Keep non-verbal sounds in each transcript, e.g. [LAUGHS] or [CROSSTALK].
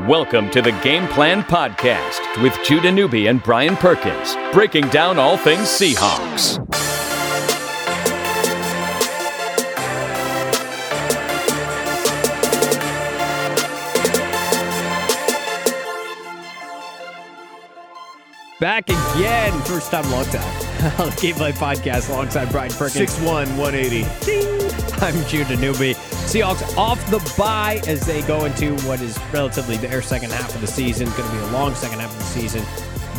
Welcome to the Game Plan Podcast with Judah Newby and Brian Perkins, breaking down all things Seahawks. Back again, first time, long time. [LAUGHS] on the Game Play Podcast alongside Brian Perkins. 6'1", 180. I'm Judah Newby. Seahawks off the bye as they go into what is relatively their second half of the season. Going to be a long second half of the season,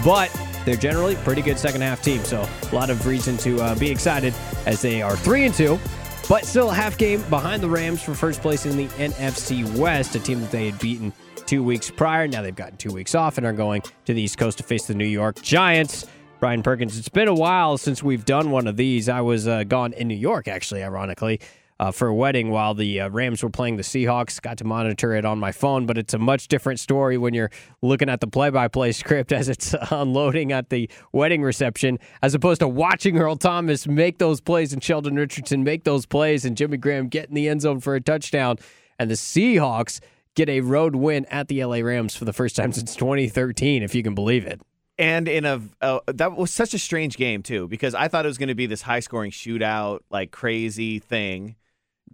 but they're generally pretty good second half team. So a lot of reason to uh, be excited as they are three and two, but still a half game behind the Rams for first place in the NFC West, a team that they had beaten two weeks prior. Now they've gotten two weeks off and are going to the East Coast to face the New York Giants. Brian Perkins, it's been a while since we've done one of these. I was uh, gone in New York, actually, ironically, uh, for a wedding while the uh, Rams were playing the Seahawks. Got to monitor it on my phone, but it's a much different story when you're looking at the play by play script [LAUGHS] as it's unloading at the wedding reception, as opposed to watching Earl Thomas make those plays and Sheldon Richardson make those plays and Jimmy Graham get in the end zone for a touchdown. And the Seahawks get a road win at the LA Rams for the first time since 2013, if you can believe it. And in a uh, that was such a strange game too because I thought it was going to be this high scoring shootout like crazy thing.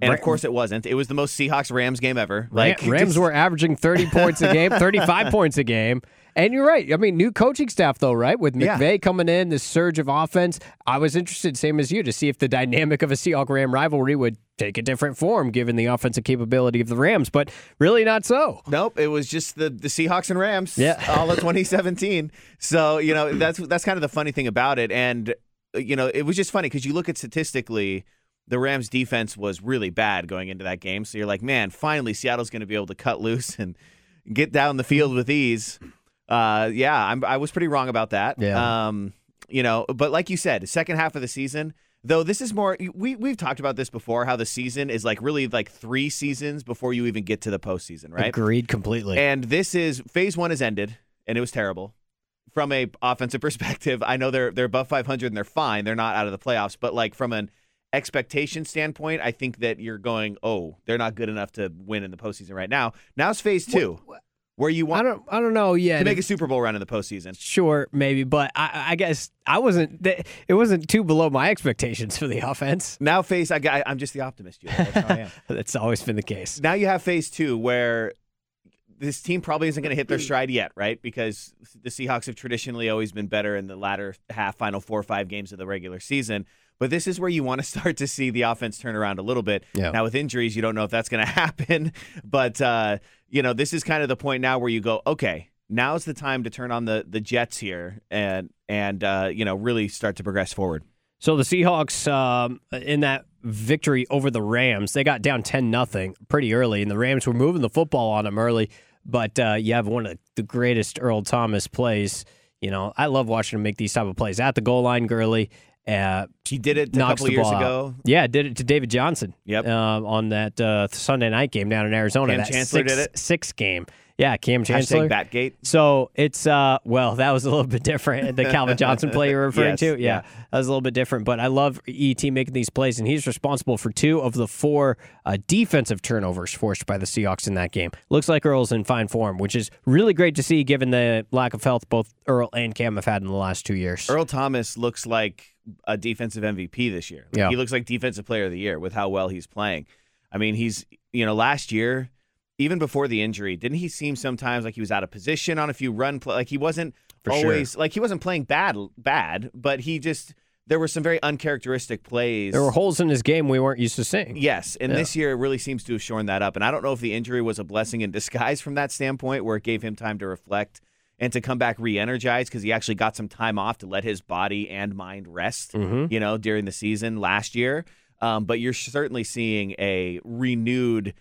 And of course, it wasn't. It was the most Seahawks Rams game ever. Like [LAUGHS] Rams just... were averaging thirty points a game, thirty-five [LAUGHS] points a game, and you're right. I mean, new coaching staff though, right? With McVay yeah. coming in, this surge of offense. I was interested, same as you, to see if the dynamic of a Seahawks Ram rivalry would take a different form given the offensive capability of the Rams, but really not so. Nope, it was just the the Seahawks and Rams. Yeah. [LAUGHS] all of 2017. So you know that's that's kind of the funny thing about it, and you know it was just funny because you look at statistically the Rams defense was really bad going into that game. So you're like, man, finally Seattle's going to be able to cut loose and get down the field with ease. Uh, yeah, I'm, i was pretty wrong about that. Yeah. Um, you know, but like you said, second half of the season, though this is more we we've talked about this before how the season is like really like three seasons before you even get to the postseason, right? Agreed completely. And this is phase one has ended and it was terrible. From a offensive [LAUGHS] perspective, I know they're they're above 500 and they're fine. They're not out of the playoffs, but like from an expectation standpoint, I think that you're going, oh, they're not good enough to win in the postseason right now. Now's phase two. What, where you want I don't I don't know yet to make a Super Bowl run in the postseason. Sure, maybe, but I, I guess I wasn't. It wasn't too below my expectations for the offense. Now, phase I, I'm just the optimist. You. That's, [LAUGHS] That's always been the case. Now you have phase two, where this team probably isn't going to hit their stride yet, right? Because the Seahawks have traditionally always been better in the latter half, final four or five games of the regular season. But this is where you want to [LAUGHS] start to see the offense turn around a little bit. Yeah. Now, with injuries, you don't know if that's going [LAUGHS] to happen. But, uh, you know, this is kind of the point now where you go, okay, now's the time to turn on the, the Jets here and, and uh, you know, really start to progress forward. So the Seahawks, um, in that victory over the Rams, they got down 10 nothing pretty early, and the Rams were moving the football on them early. But uh, you have one of the greatest Earl Thomas plays. You know, I love watching him make these type of plays at the goal line, Gurley, uh, he did it a couple years ago. Yeah, did it to David Johnson. Yep. Uh, on that uh, Sunday night game down in Arizona. Cam that Chancellor six, did it. Six game. Yeah, Cam Chancellor. Hashtag Batgate. So it's uh well, that was a little [LAUGHS] bit different. The Calvin Johnson play you're referring yes, to, yeah, yeah, that was a little bit different. But I love ET making these plays, and he's responsible for two of the four uh, defensive turnovers forced by the Seahawks in that game. Looks like Earl's in fine form, which is really great to see given the lack of health both Earl and Cam have had in the last two years. Earl Thomas looks like a defensive MVP this year. Like, yeah. he looks like defensive player of the year with how well he's playing. I mean, he's you know last year even before the injury, didn't he seem sometimes like he was out of position on a few run play? Like he wasn't For always sure. like he wasn't playing bad, bad, but he just there were some very uncharacteristic plays. There were holes in his game we weren't used to seeing. Yes, and Yeah. this year it really seems to have shorn that up. And I don't know if the injury was a blessing in disguise from that standpoint, where it gave him time to reflect and to come back re-energized because he actually got some time off to let his body and mind rest. Mhm. You know, during the season last year. Um, but you're certainly seeing a renewed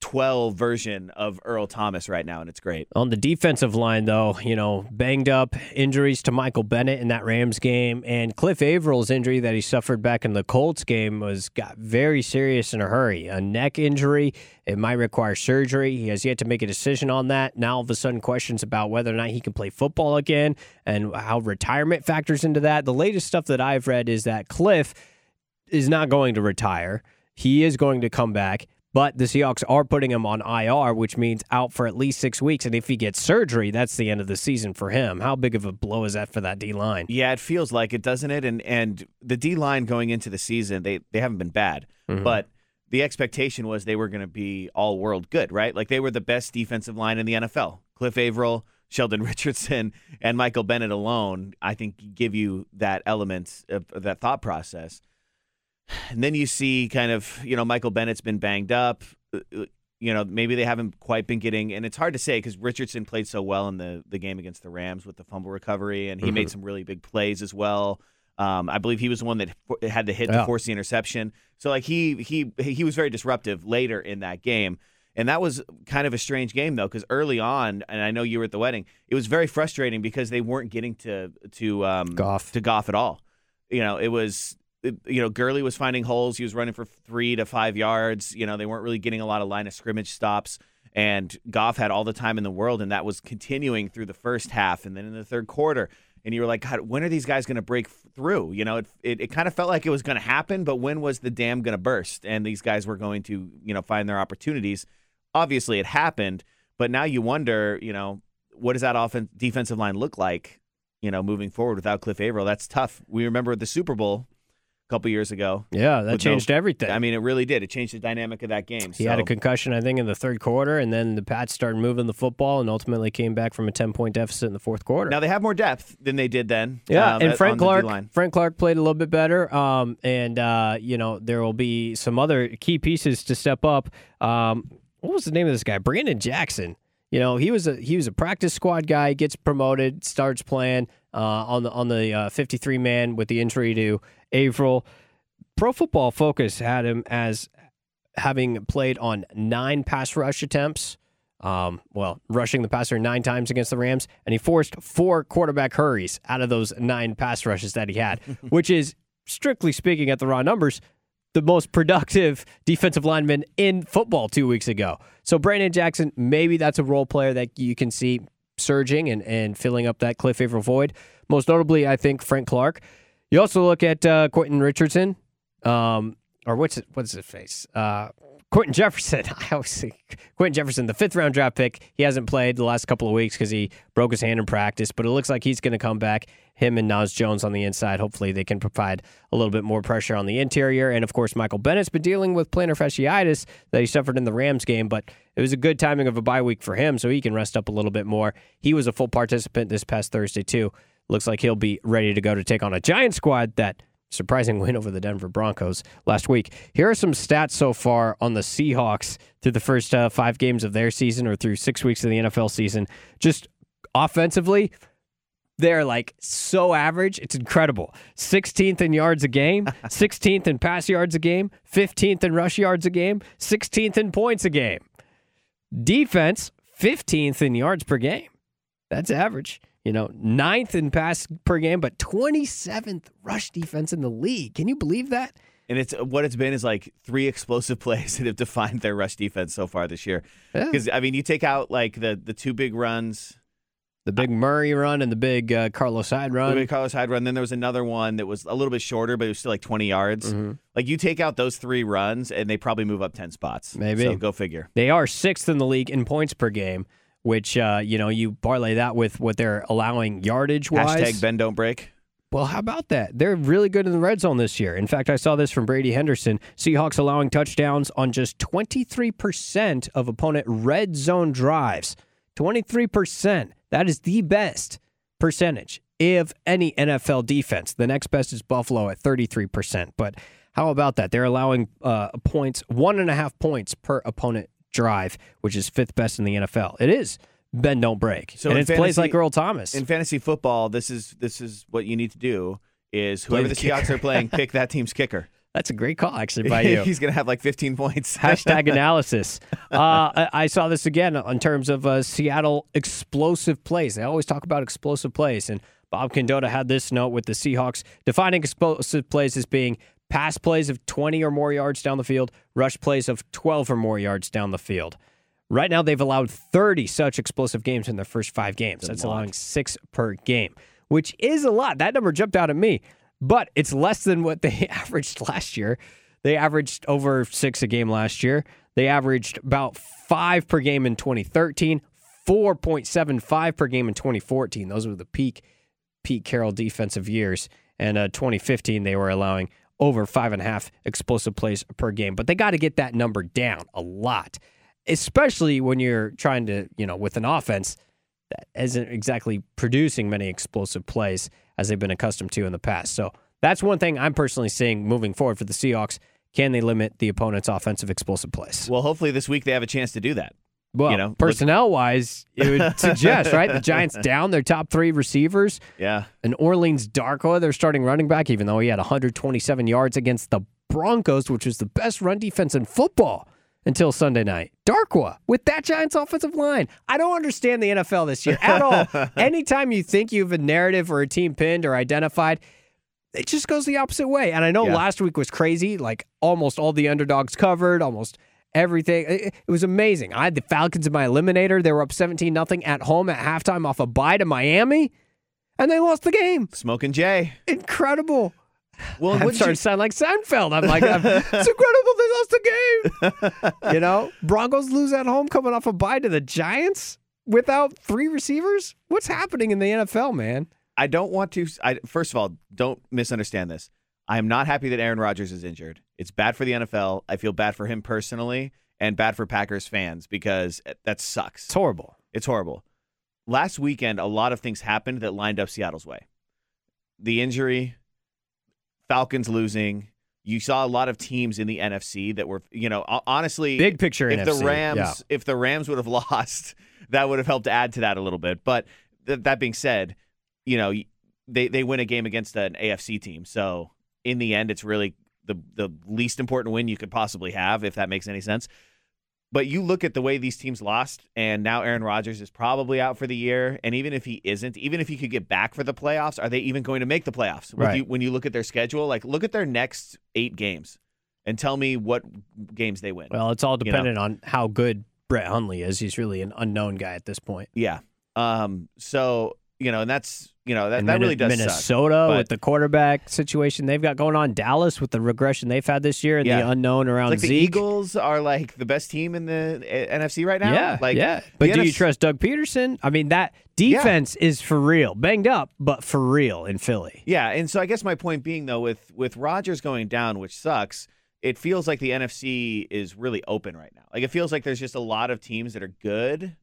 2012 version of Earl Thomas right now, and it's great. On the defensive line, though, you know, banged up injuries to Michael Bennett in that Rams game, and Cliff Avril's injury that he suffered back in the Colts game was got very serious in a hurry. A neck injury, it might require surgery. He has yet to make a decision on that. Now, all of a sudden, questions about whether or not he can play football again and how retirement factors into that. The latest stuff that I've read is that Cliff is not going to retire. He is going to come back, But the Seahawks are putting him on IR, which means out for at least six weeks. And if he gets surgery, that's the end of the season for him. How big of a blow is that for that D line? Yeah, it feels like it, doesn't it? And and the D line going into the season, they they haven't been bad, Mhm. but the expectation was they were going to be all world good, right? Like they were the best defensive line in the NFL. Cliff Avril, Sheldon [LAUGHS] Richardson, and Michael Bennett alone, I think, give you that element of that thought process. And then you see kind of, you know, Michael Bennett's been banged up. Uh, uh, You know, maybe they haven't quite been getting, and it's hard to say because Richardson played so well in the, the game against the Rams with the fumble recovery, and he made some really big plays as well. Um, I believe he was the one that had to hit Yeah. to force the interception. So like he he he was very disruptive later in that game. And that was kind of a strange game though, because early on, and I know you were at the wedding, it was very frustrating because they weren't getting to to um, Goff. to Goff at all. You know, it was you know Gurley was finding holes. He was running for three to five yards. You know, they weren't really getting a lot of line of scrimmage stops. And Goff had all the time in the world, and that was continuing through the first half, and then in the third quarter. And you were like, God, when are these guys going to break through? You know, it it, it kind of felt like it was going to happen, but when was the dam going to burst? And these guys were going to, you know, find their opportunities. Obviously, it happened, but now you wonder, you know, what does that offen- defensive line look like, you know, moving forward without Cliff Avril? That's tough. We remember the Super Bowl couple years ago. Yeah, that With no- changed everything. I mean, it really did. It changed the dynamic of that game. he had a concussion, I think, in the third quarter, and then the Pats started moving the football and ultimately came back from a 10 point deficit in the fourth quarter. now they have more depth than they did then. Yeah, um, and Frank Clark. Frank Clark played a little bit better. Um, and uh, you know there will be some other key pieces to step up. Um, what was the name of this guy? Brandon Jackson. You know he was a he was a practice squad guy. Gets promoted, starts playing uh, on the on the uh, 53 man with the injury to Avril. Pro Football Focus had him as having played on nine pass rush attempts. Um, well, rushing the passer nine times against the Rams, and he forced four quarterback hurries out of those nine pass rushes that he had, [LAUGHS] which is, strictly speaking, at the raw numbers, the most productive defensive lineman in football two weeks ago. So Brandon Jackson, maybe that's a role player that you can see surging and, and filling up that Cliff Avril void. Most notably, I think Frank Clark. You also look at uh, Quentin Richardson, um, or what's it, what's his face? Uh, Quinton Jefferson. [LAUGHS] I always think Quinton Jefferson, the fifth round draft pick. He hasn't played the last couple of weeks because he broke his hand in practice, but it looks like he's going to come back. Him and Naz Jones on the inside. Hopefully, they can provide a little bit more pressure on the interior. And of course, Michael Bennett's been dealing with plantar fasciitis that he suffered in the Rams game, but it was a good timing of a bye week for him, so he can rest up a little bit more. He was a full participant this past Thursday too. Looks like he'll be ready to go to take on a Giant squad that surprising [LAUGHS] win over the Denver Broncos last week. Here are some stats so far on the Seahawks through the first uh, five games of their season or through six weeks of the NFL season. Just offensively, they're like so average. It's incredible. 16th in yards a game, [LAUGHS] 16th in pass yards a game, 15th in rush yards a game, 16th in points a game. Defense, 15th in yards per game. That's average. You know, ninth in pass per game, but 27th rush defense in the league. Can you believe that? And it's what it's been is like three [LAUGHS] explosive plays that have defined their rush defense so far this year. Yeah. Because I mean, you take out like the the two big runs, The big Murray run and the big uh, Carlos Hyde the run. big Carlos Hyde run. Then there was another one that was a little bit shorter, but it was still like twenty yards. Mhm. Like you take out those three runs, and they probably move up ten spots. Maybe. So go figure. They are sixth in the league in points per game, which uh, you know you parlay that with what they're allowing yardage wise. Hashtag Ben don't break. Well, how about that? They're really good in the red zone this year. In fact, I saw this from Brady Henderson. Seahawks allowing touchdowns on just 23% of opponent red zone drives. 23%. That is the best percentage of any NFL defense. The next best is Buffalo at 33%. But how about that? They're allowing uh, points, one and a half points per opponent drive, which is fifth best in the NFL. It is. Ben don't break. So and it's plays like Earl Thomas. In fantasy football, this is this is what you need to do: is whoever the the, Seahawks are playing, [LAUGHS] pick that team's kicker. That's a great call, actually, by [LAUGHS] you. He's gonna have like fifteen points. [LAUGHS] Hashtag analysis. Uh, I, I saw this again in terms of uh, Seattle explosive plays. They always talk about explosive plays, and Bob Condotta had this note with the Seahawks defining explosive plays as being pass plays of 20 or more yards down the field, rush plays of 12 or more yards down the field. Right now, they've allowed 30 such explosive games in their first five games. That's allowing six per game, which is a lot. That number jumped out at me, but it's less than what they [LAUGHS] averaged last year. They averaged over six a game last year. They averaged about five per game in 2013, 4.75 per game in 2014. Those were the peak Pete Carroll defensive years. And uh, 2015, they were allowing over five and a half explosive plays per game. But they got to get that number down a lot, especially when you're trying to, you know, with an offense that isn't exactly producing many explosive plays as they've been accustomed to in the past. So that's one thing I'm personally seeing moving forward for the Seahawks. Can they limit the opponent's offensive explosive plays? Well, hopefully this week they have a chance to do that. Well, you know, personnel wise, it would [LAUGHS] suggest, right? The Giants down their top three receivers. Yeah. And Orleans Darkwa, their starting running back, even though he had 127 yards against the Broncos, which was the best run defense in football until Sunday night. Darkwa with that Giants offensive line. I don't understand the NFL this year at all. [LAUGHS] Anytime you think you have a narrative or a team pinned or identified, it just goes the opposite way. And I know Yeah. last week was crazy. Like almost all the underdogs covered, almost everything. It, it was amazing. I had the Falcons in my eliminator. They were up 17 nothing at home at halftime off a bye to Miami, and they lost the game. Smoking Jay. Incredible. Well, I'm wouldn't starting you- to sound like Seinfeld. I'm like, I'm- it's [LAUGHS] incredible they lost the game. you know, Broncos lose at home coming off a bye to the Giants without three receivers. What's happening in the NFL, man? I don't want to. I, first of all, don't misunderstand this. I am not happy that Aaron Rodgers is injured. It's bad for the NFL. I feel bad for him personally and bad for Packers fans because eh, that sucks. It's horrible. It's horrible. Last weekend, a lot of things happened that lined up Seattle's way. The injury, Falcons losing. You saw a lot of teams in the NFC that were, you know, honestly, Big picture if NFC, the Rams, yeah. if the Rams would have [LAUGHS] lost, that would have helped add to that a little bit. But th- that being said, you know, they they win a game against an AFC team, so in the end, it's really the the least important win you could possibly have, if that makes any sense. But you look at the way these teams lost, and now Aaron Rodgers is probably out for the year. And even if he isn't, even if he could get back for the playoffs, are they even going to make the playoffs? When Right. you, when you look at their schedule, like look at their next eight games, and tell me what games they win. Well, it's all You know. dependent on how good Brett Hundley is. He's really an unknown guy at this point. yeah. Um. So you know, and that's you know that, And that really does. Minnesota but- with the quarterback situation they've got going on. Dallas with the regression they've had this year and Yeah. the unknown around Like the Eagles are like the best team in the NFC right now. Yeah, like yeah. But do you trust Doug Pederson? I mean, that defense is for real, banged up, but for real in Philly. Yeah, and so I guess my point being though, with with Rodgers going down, which sucks, it feels like the NFC is really open right now. Like it feels like there's just a lot of teams that are good,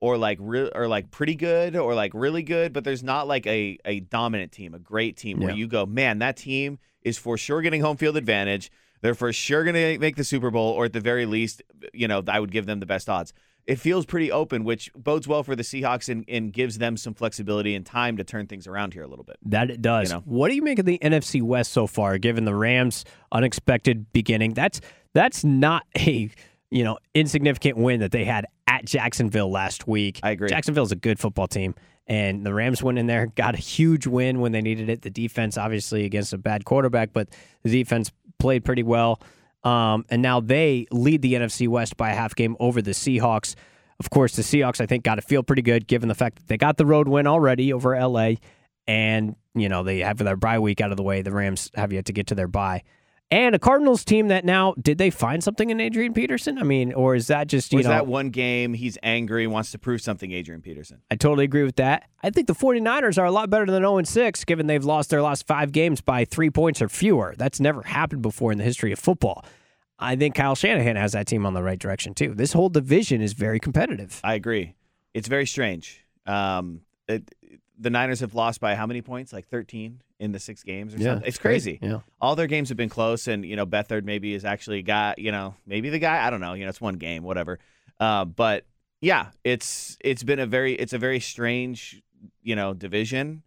or like re- or like pretty good, or like really good, but there's not like a a dominant team, a great team where Yeah. you go, man, that team is for sure getting home field advantage. They're for sure going to make the Super Bowl, or at the very least, you know, I would give them the best odds. It feels pretty open, which bodes well for the Seahawks and, and gives them some flexibility and time to turn things around here a little bit. That it does. You know. What do you make of the NFC West so far, given the Rams' unexpected beginning? That's that's not a you know insignificant win that they had at Jacksonville last week. I agree. Jacksonville's a good football team, and the Rams went in there, [LAUGHS] got a huge win when they needed it. The defense, obviously, against a bad quarterback, but the defense played pretty well. Um, and now they lead the NFC West by a half game over the Seahawks. Of course, the Seahawks, I think, got to feel pretty good given the fact that they got the road win already over LA. And, you know, they have their bye week out of the way. The Rams have yet to get to their bye. And a Cardinals team that now, did they find something in Adrian Peterson? I mean, or is that just, you know, that one game he's angry, wants to prove something, Adrian Peterson? I totally agree with that. I think the 49ers are a lot better than 0 6, given they've lost their last five games by three points or fewer. That's never happened before in the history of football. I think Kyle Shanahan has that team on the right direction, too. This whole division is very competitive. I agree. It's very strange. Um, it, the Niners have lost by how many points? Like 13 in the six games or something. It's crazy. Yeah. All their games have been close, and you know Beathard maybe is actually got you know maybe the guy. I don't know. You know, it's one game, whatever. Uh, but yeah, it's it's been a very it's a very strange you know division.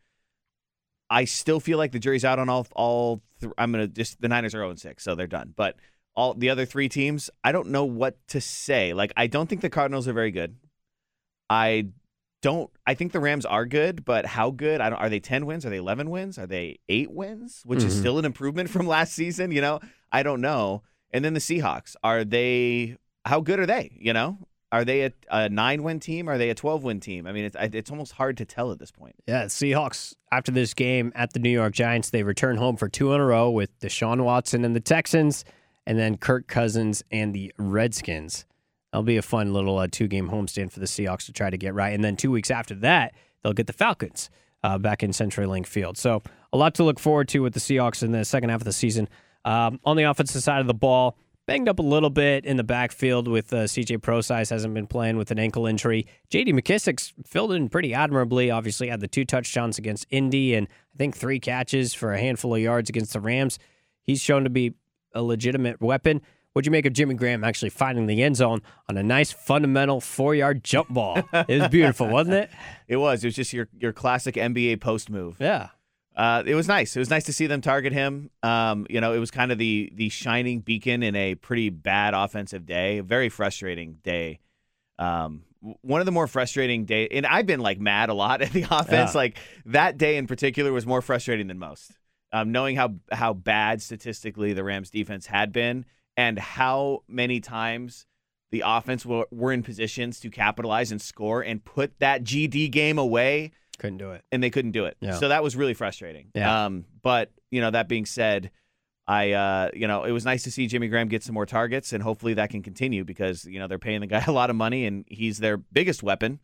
I still feel like the jury's out on all all. Th- I'm gonna just the Niners are 0 6, so they're done. But all the other three teams, I don't know what to say. Like I don't think the Cardinals are very good. I don't. I think the Rams are good, but how good? I don't. Are they ten wins? Are they eleven wins? Are they eight wins? Which is Mhm. still an improvement [LAUGHS] from last season. You know, I don't know. And then the Seahawks. Are they? How good are they? You know, are they a, a nine win team? Are they a twelve win team? I mean, it's it's almost hard to tell at this point. Yeah, Seahawks, after this game at the New York Giants, they return home for two in a row with Deshaun Watson and the Texans. and then Kirk Cousins and the Redskins. That'll be a fun little uh, two game homestand for the Seahawks to try to get right. And then two weeks after that, they'll get the Falcons uh, back in CenturyLink Field. So a lot to look forward to with the Seahawks in the second half of the season. Um, on the offensive side of the ball, banged up a little bit in the backfield with uh, CJ Prosise hasn't been playing with an ankle injury. J.D. McKissic's filled in pretty admirably. Obviously, had the two touchdowns against Indy and I think three catches for a handful of yards against the Rams. He's shown to be a legitimate weapon. What'd you make of Jimmy Graham actually finding the end zone on a nice fundamental four yard jump ball? [LAUGHS] it was beautiful, wasn't it? It was. It was just your your classic NBA post move. Yeah. Uh, it was nice. It was nice to see them target him. Um, you know, it was kind of the the shining beacon in a pretty bad offensive day, a very frustrating day. Um, one of the more frustrating day, and I've been like mad a lot [LAUGHS] at the offense. Yeah. Like that day in particular was more frustrating than most. Um, knowing how how bad statistically the Rams defense had been, and how many times the offense were, were in positions to capitalize and score and put that GD game away Couldn't do it. and they couldn't do it. Yeah. So that was really frustrating. Yeah. Um, but you know, that being said, I uh, you know, it was nice to see Jimmy Graham get some more targets, and hopefully that can continue because you know they're paying the guy [LAUGHS] a lot of money, and he's their biggest weapon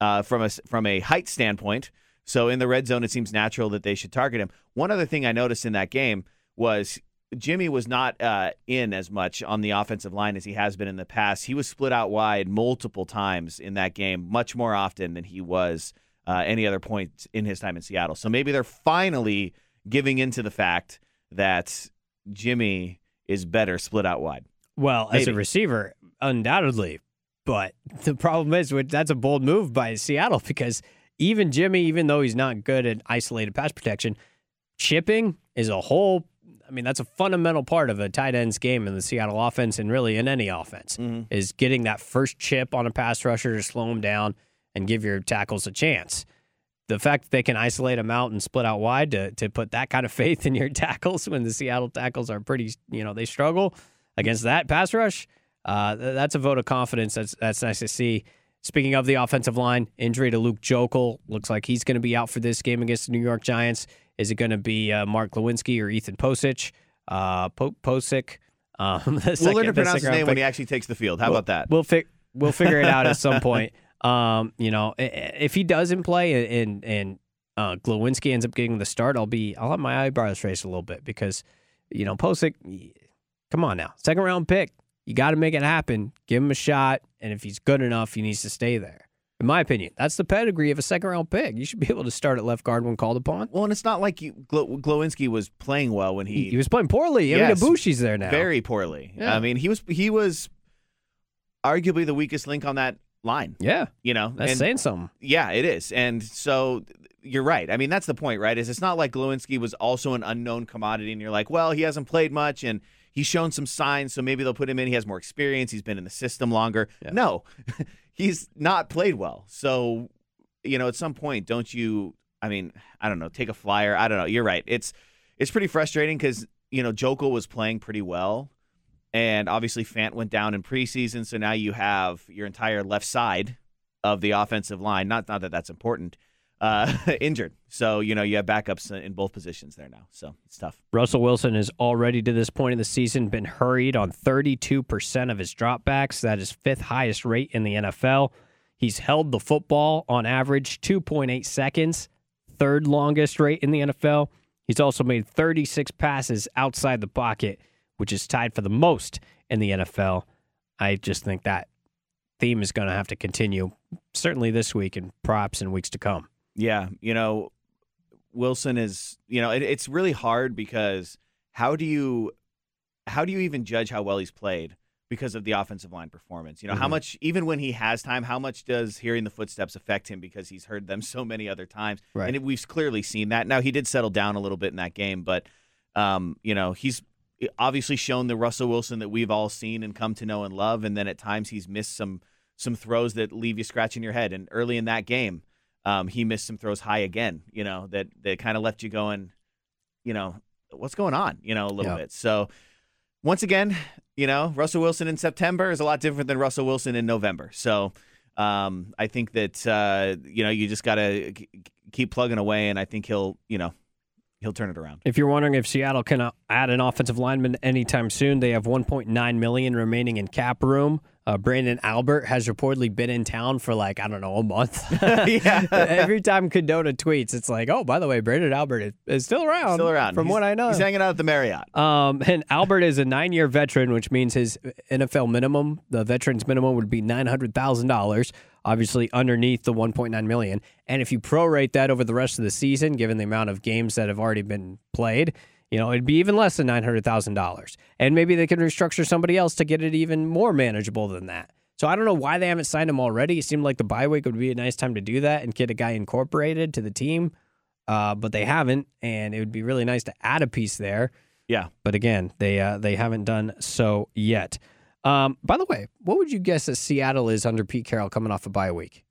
uh, from a from a height standpoint. So in the red zone, it seems natural that they should target him. One other thing I noticed in that game was Jimmy was not uh, in as much on the offensive line as he has been in the past. He was split out wide multiple times in that game, much more often than he was uh, any other point in his time in Seattle. So maybe they're finally giving into the fact that Jimmy is better split out wide. Well, as a receiver, undoubtedly. But the problem is, that's a bold move by Seattle because even Jimmy, even though he's not good at isolated pass protection, chipping is a whole. I mean, that's a fundamental part of a tight end's game in the Seattle offense and really in any offense is getting that first chip on a pass rusher to slow him down and give your tackles a chance. The fact that they can isolate him out and split out wide to, to put that kind of [LAUGHS] faith in your tackles when the Seattle tackles are pretty, you know, they struggle against that pass rush. Uh, that's a vote of confidence. That's that's nice to see. Speaking of the offensive line, injury to Luke Joeckel looks like he's going to be out for this game against the New York Giants. Is it going to be uh, Mark Glowinski or Ethan Pocic? Uh, po- Pocic. Um, [LAUGHS] we'll learn to pronounce his second name when he actually takes the field. How about that? We'll fi- we'll figure it out at some [LAUGHS] point. Um, you know, if he doesn't play and and uh, Glowinski ends up getting the start, I'll be I'll have my eyebrows raised a little bit because you know Pocic. Come on now, second round pick. You got to make it happen. Give him a shot, and if he's good enough, he needs to stay there. In my opinion, that's the pedigree of a second round pick. You should be able to start at left guard when called upon. well, and it's not like you, Glo- Glowinski was playing well when He, he, he was playing poorly. I mean, Yes. Ibushi's there now. very poorly. Yeah. I mean, he was he was arguably the weakest link on that line. yeah, You know, that's and saying something. yeah, it is. And so you're right. I mean, that's the point, right? Is it's not like Glowinski was also an unknown commodity, and you're like, well, he hasn't played much, and he's shown some signs, so maybe they'll put him in. He has more experience. He's been in the system longer. Yeah. No, [LAUGHS] he's not played well. So, you know, at some point, don't you? I mean, I don't know. Take a flyer. I don't know. You're right. It's it's pretty frustrating because you know Joeckel was playing pretty well, and obviously Fant went down in preseason. So now you have your entire left side of the offensive line. Not not that that's important. Uh, [LAUGHS] injured. So you know you have backups in both positions there now. So it's tough. Russell Wilson has already to this point in the season been hurried on 32% of his dropbacks. That is fifth highest rate in the NFL. He's held the football on average 2.8 seconds, third longest rate in the NFL. He's also made 36 passes outside the pocket, which is tied for the most in the NFL. I just think that theme is going to have to continue, certainly this week and perhaps in weeks to come. Yeah, you know, Wilson is. You know, it, it's really hard because how do you how do you even judge how well he's played because of the offensive line performance? You know, how Mhm. much even when he has time, how much does hearing the footsteps affect him because he's heard them [LAUGHS] so many other times? Right. And it, we've clearly seen that. Now he did settle down a little bit in that game, but um, you know, he's obviously shown the Russell Wilson that we've all seen and come to know and love. And then at times he's missed some some throws that leave you scratching your head. And early in that game, um, he missed some throws high again. You know that that kind of left you going, you know, what's going on? You know, a little Yeah. bit. So once again, you know, Russell Wilson in September is a lot different than Russell Wilson in November. So um, I think that uh, you know you just got to keep plugging away, and I think he'll you know he'll turn it around. If you're wondering if Seattle can uh, add an offensive lineman anytime soon, they have 1.9 million remaining in cap room. Uh, Branden Albert has reportedly been in town for like I don't know a month. [LAUGHS] [LAUGHS] Yeah. Every time Cadona tweets, it's like, oh, by the way, Branden Albert is, is still around. Still around. from He's- what I know. He's hanging out at the Marriott. Um, and Albert is a nine-year veteran, which means his NFL minimum, the veteran's minimum, would be nine hundred thousand dollars. Obviously, underneath the 1.9 million. And if you prorate that over the rest of the season, given the amount of games that have already been played, you know it'd be even less than nine hundred thousand dollars. And maybe they can restructure somebody else to get it even more manageable than that. So I don't know why they haven't signed him already. It seemed like the bye week would be a nice time to do that and get a guy incorporated to the team. Uh, but they haven't, and it would be really nice to add a piece there. Yeah. But again, they uh, they haven't done so yet. Um, by the way, what would you guess that Seattle is under Pete Carroll coming off a bye week?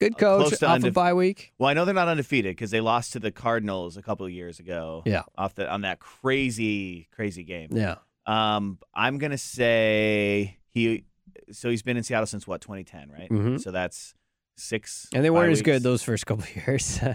Good Uh, coach close to off a bye week. Well, I know they're not undefeated because they lost to the Cardinals a couple of years ago. Yeah. Off the on that crazy, crazy game. Yeah, Um, I'm gonna say he. So he's been in Seattle since what 2010, right? Mhm. So that's six. and they weren't as good those first couple of [LAUGHS] years. [LAUGHS]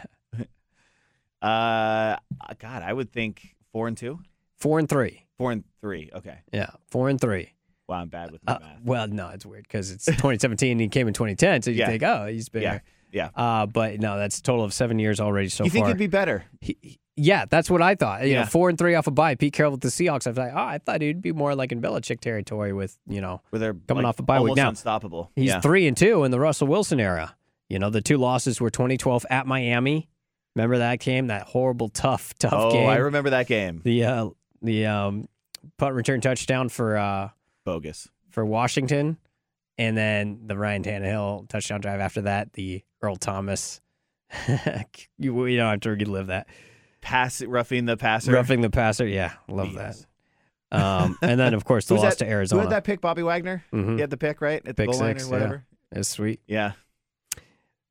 Uh, God, I would think four and two, Four and three. four and three. Okay. Yeah, four and three. Wow, I'm bad with my Uh, math. well, no, it's weird because it's 2017 and he came in 2010, so you Yeah. think, oh, he's been Yeah. there. Yeah. Uh, but no, that's a total of seven years already so you think far. it'd be better? He- he- yeah, that's what I thought. You know, Yeah. four and three off a bye. Pete Carroll with the Seahawks. I was like, oh, I thought he'd be more like in Belichick territory with you know Where they're Coming like, off a bye week now. unstoppable. he's yeah. three and two in the Russell Wilson era. You know, the two losses were 2012 at Miami. Remember that game? That horrible, tough, tough game. oh, game. I remember that game. the uh, the um, punt return touchdown for uh, Bogus. for Washington, and then the Ryan Tannehill touchdown drive after that. The Earl Thomas. [LAUGHS] you, we don't have to relive that. Pass roughing the passer. Roughing the passer, yeah, love Yes. that. Um, and then of course [LAUGHS] the Who's loss that- to Who Arizona. had that pick? Bobby Wagner. Mhm. He had the pick right at the Pick goal line six, or yeah. whatever. It's sweet. Yeah.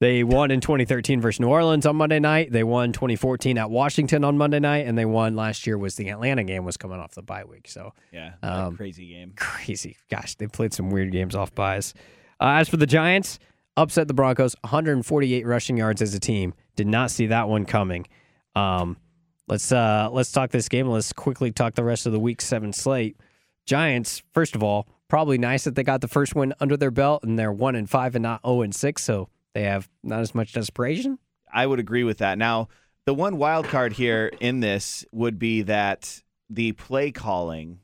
They won in 2013 versus New Orleans on Monday night. They won 2014 at Washington on Monday night, and they won last year was the Atlanta game was coming off the bye week. So Yeah. Um, crazy game. crazy. Gosh, they played some weird games off byes. Uh, as for the Giants, upset the Broncos, 148 rushing yards as a team. Did not see that one coming. Um, let's uh, let's talk this game. Let's quickly talk the rest of the Week Seven slate. Giants, first of all, probably nice that they got the first win under their belt, and they're one and five and not zero and six, so they have not as much desperation. I would agree with that. Now, the one wild card here in this would be that the play calling,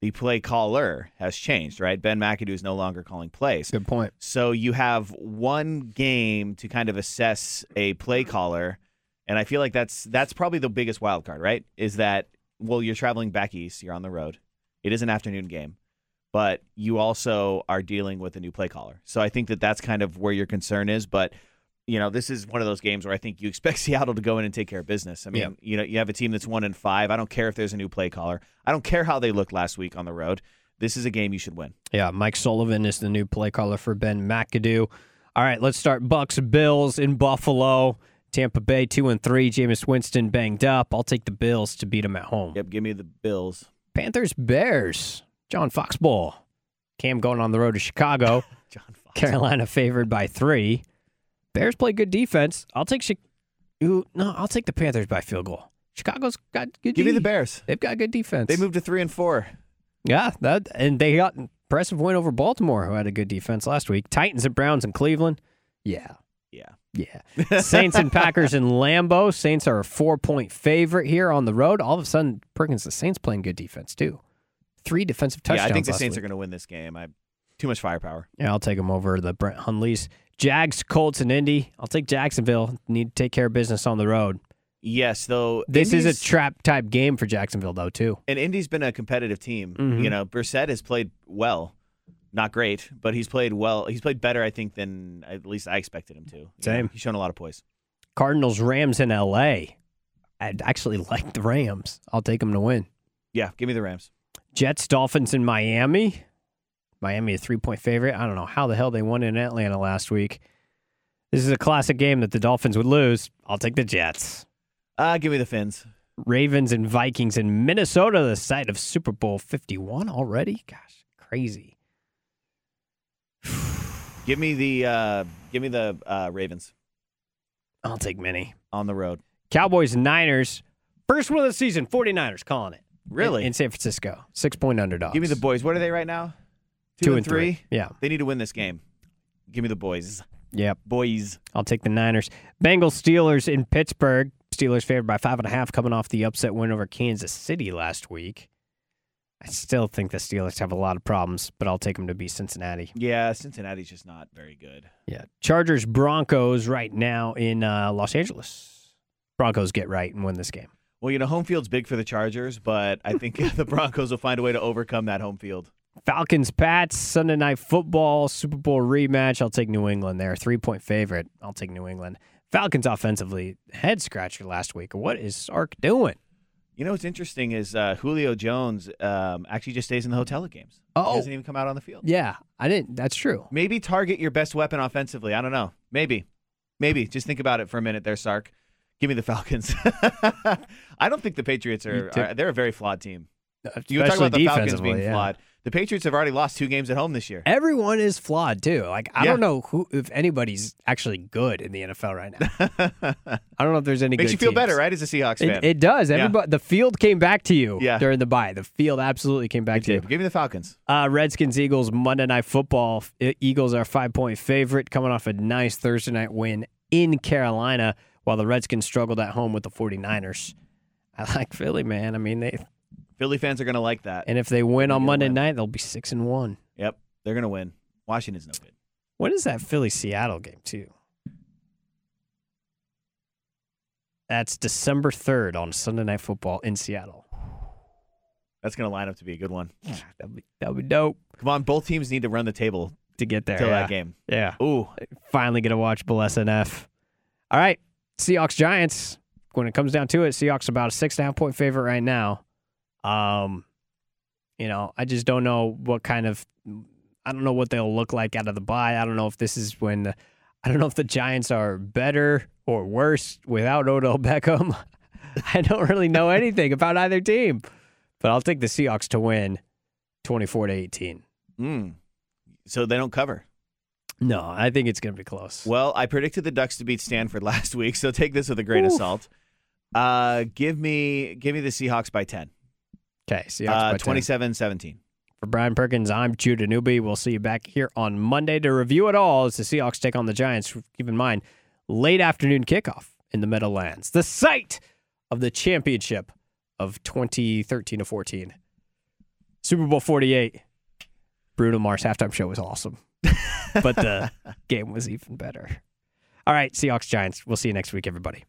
the play caller has changed, right? Ben McAdoo is no longer calling plays. Good point. So you have one game to kind of assess a play caller, and I feel like that's that's probably the biggest wild card, right? Is that well, you're traveling back east, you're on the road. It is an afternoon game, but you also are dealing with a new play caller. So I think that that's kind of where your concern is, but you know, this is one of those games where I think you expect [LAUGHS] Seattle to go in and take care of business. I mean, Yeah. you know, you have a team that's one and five. I don't care if there's a new play caller. I don't care how they looked last week on the road. This is a game you should win. Yeah, Mike Sullivan is the new play caller for Ben McAdoo. All right, let's start Bucks Bills in Buffalo. Tampa Bay two and three. Jameis Winston banged up. I'll take the Bills to beat them at home. Yep, give me the Bills. Panthers Bears. John Foxball. Cam going on the road to Chicago. [LAUGHS] John Fox. Carolina favored by three. Bears play good defense. I'll take Chi- Ooh, no, I'll take the Panthers by field goal. Chicago's got good. Give me the Bears. They've got good defense. They moved to three and four. Yeah, that and they got impressive win over Baltimore, who had a good defense last week. Titans and Browns in Cleveland. Yeah, Yeah. yeah. Saints and Packers in Lambeau. Saints are a four point favorite here on the road. All of a sudden, Perkins, the Saints playing good defense too. Three defensive touchdowns. Yeah. I think the Saints week. are going to win this game. I too much firepower. Yeah, I'll take them over the Brent Hundleys. Jags, Colts, and Indy. I'll take Jacksonville. Need to take care of business on the road. Yes, though This is a trap type game for Jacksonville, though, too. and Indy's been a competitive team. Mhm. You know, Brissett has played well, not great, but he's played well. He's played better, I think, than at least I expected him to. You know, Same. he's shown a lot of poise. Cardinals, Rams in LA. I'd actually [LAUGHS] like the Rams. I'll take them to win. Yeah, give me the Rams. Jets, Dolphins in Miami. Miami a three point favorite. I don't know how the hell they won in Atlanta last week. This is a classic game that the Dolphins would lose. I'll take the Jets. Uh, give me the Fins. Ravens and Vikings in Minnesota, the site of Super Bowl 51 already. Gosh, crazy. [SIGHS] Give me the uh, give me the uh, Ravens I'll take many. on the road. Cowboys Niners. First one of the season, 49ers calling it. Really? In, in San Francisco. Six point underdogs. Give me the boys. What are they right now? Two and three. Yeah. They need to win this game. Give me the boys. Yep. Boys. I'll take the Niners. Bengals Steelers in Pittsburgh. Steelers favored by five and a half, coming off the upset win over Kansas City last week. I still think the Steelers have a lot of problems, but I'll take them to beat Cincinnati. Yeah, Cincinnati's just not very good. Yeah. Chargers Broncos right now in uh, Los Angeles. Broncos get right and win this game. Well, you know, home field's big for the Chargers, but I think [LAUGHS] the Broncos will find a way to overcome that home field. Falcons Pats Sunday night football Super Bowl rematch. I'll take New England there. Three point favorite. I'll take New England. Falcons offensively head scratcher last week. What is Sark doing? You know what's interesting is uh, Julio Jones um, actually just stays in the hotel at games. He Oh. doesn't even come out on the field. Yeah, I didn't. That's true. Maybe target your best weapon offensively. I don't know. Maybe. Maybe. Just think about it for a minute there, Sark. Give me the Falcons. [LAUGHS] I don't think the Patriots are, are they're a very flawed team. You talk about the Falcons being yeah. flawed. The Patriots have already lost two games at home this year. Everyone is flawed too. Like I Yeah. don't know who if anybody's actually good in the NFL right now. [LAUGHS] I don't know if there's any. Makes good you feel teams. better, right, as a Seahawks fan? It, it does. Yeah. Everybody, the field came back to you Yeah. during the bye. The field absolutely came back Me to you. Give me the Falcons. Uh, Redskins Eagles Monday Night Football. Eagles are five point favorite, coming off a nice Thursday night win in Carolina, while the Redskins struggled at home with the 49ers. I like Philly, man. I mean, they Philly fans are going to like that. and if they win on gonna Monday win. night, they'll be six and one. Yep, they're going to win. Washington's no good. When is that Philly Seattle game too? That's December third on Sunday Night Football in Seattle. That's going to line up to be a good one. That'd be that'd be dope Come on, both teams need to run the table to get there. till yeah. that game. Yeah. Ooh, finally get to watch Bull SNF. All right, Seahawks Giants. When it comes down to it, Seahawks about a six and a half point favorite right now. Um, you know, I just don't know what kind of, I don't know what they'll look like out of the bye. I don't know if this is when, the, I don't know if the Giants are better or worse without Odell Beckham. [LAUGHS] I don't really know anything about either team, but I'll take the Seahawks to win, twenty four to eighteen. mm. so they don't cover. No, I think it's gonna be close. Well, I predicted the Ducks to beat Stanford [LAUGHS] last week, so take this with a grain of salt. Uh, give me give me the Seahawks by 10. Okay, Seahawks Uh, by 10. 27-17. For Brian Perkins, I'm Judah Newby. We'll see you back here on Monday to review it all as the Seahawks take on the Giants. Keep in mind, late afternoon kickoff in the Meadowlands, the site of the championship of 2013 to 14. Super Bowl 48. Bruno Mars halftime show was awesome, [LAUGHS] [LAUGHS] but the game was even better. All right, Seahawks Giants. We'll see you next week, everybody.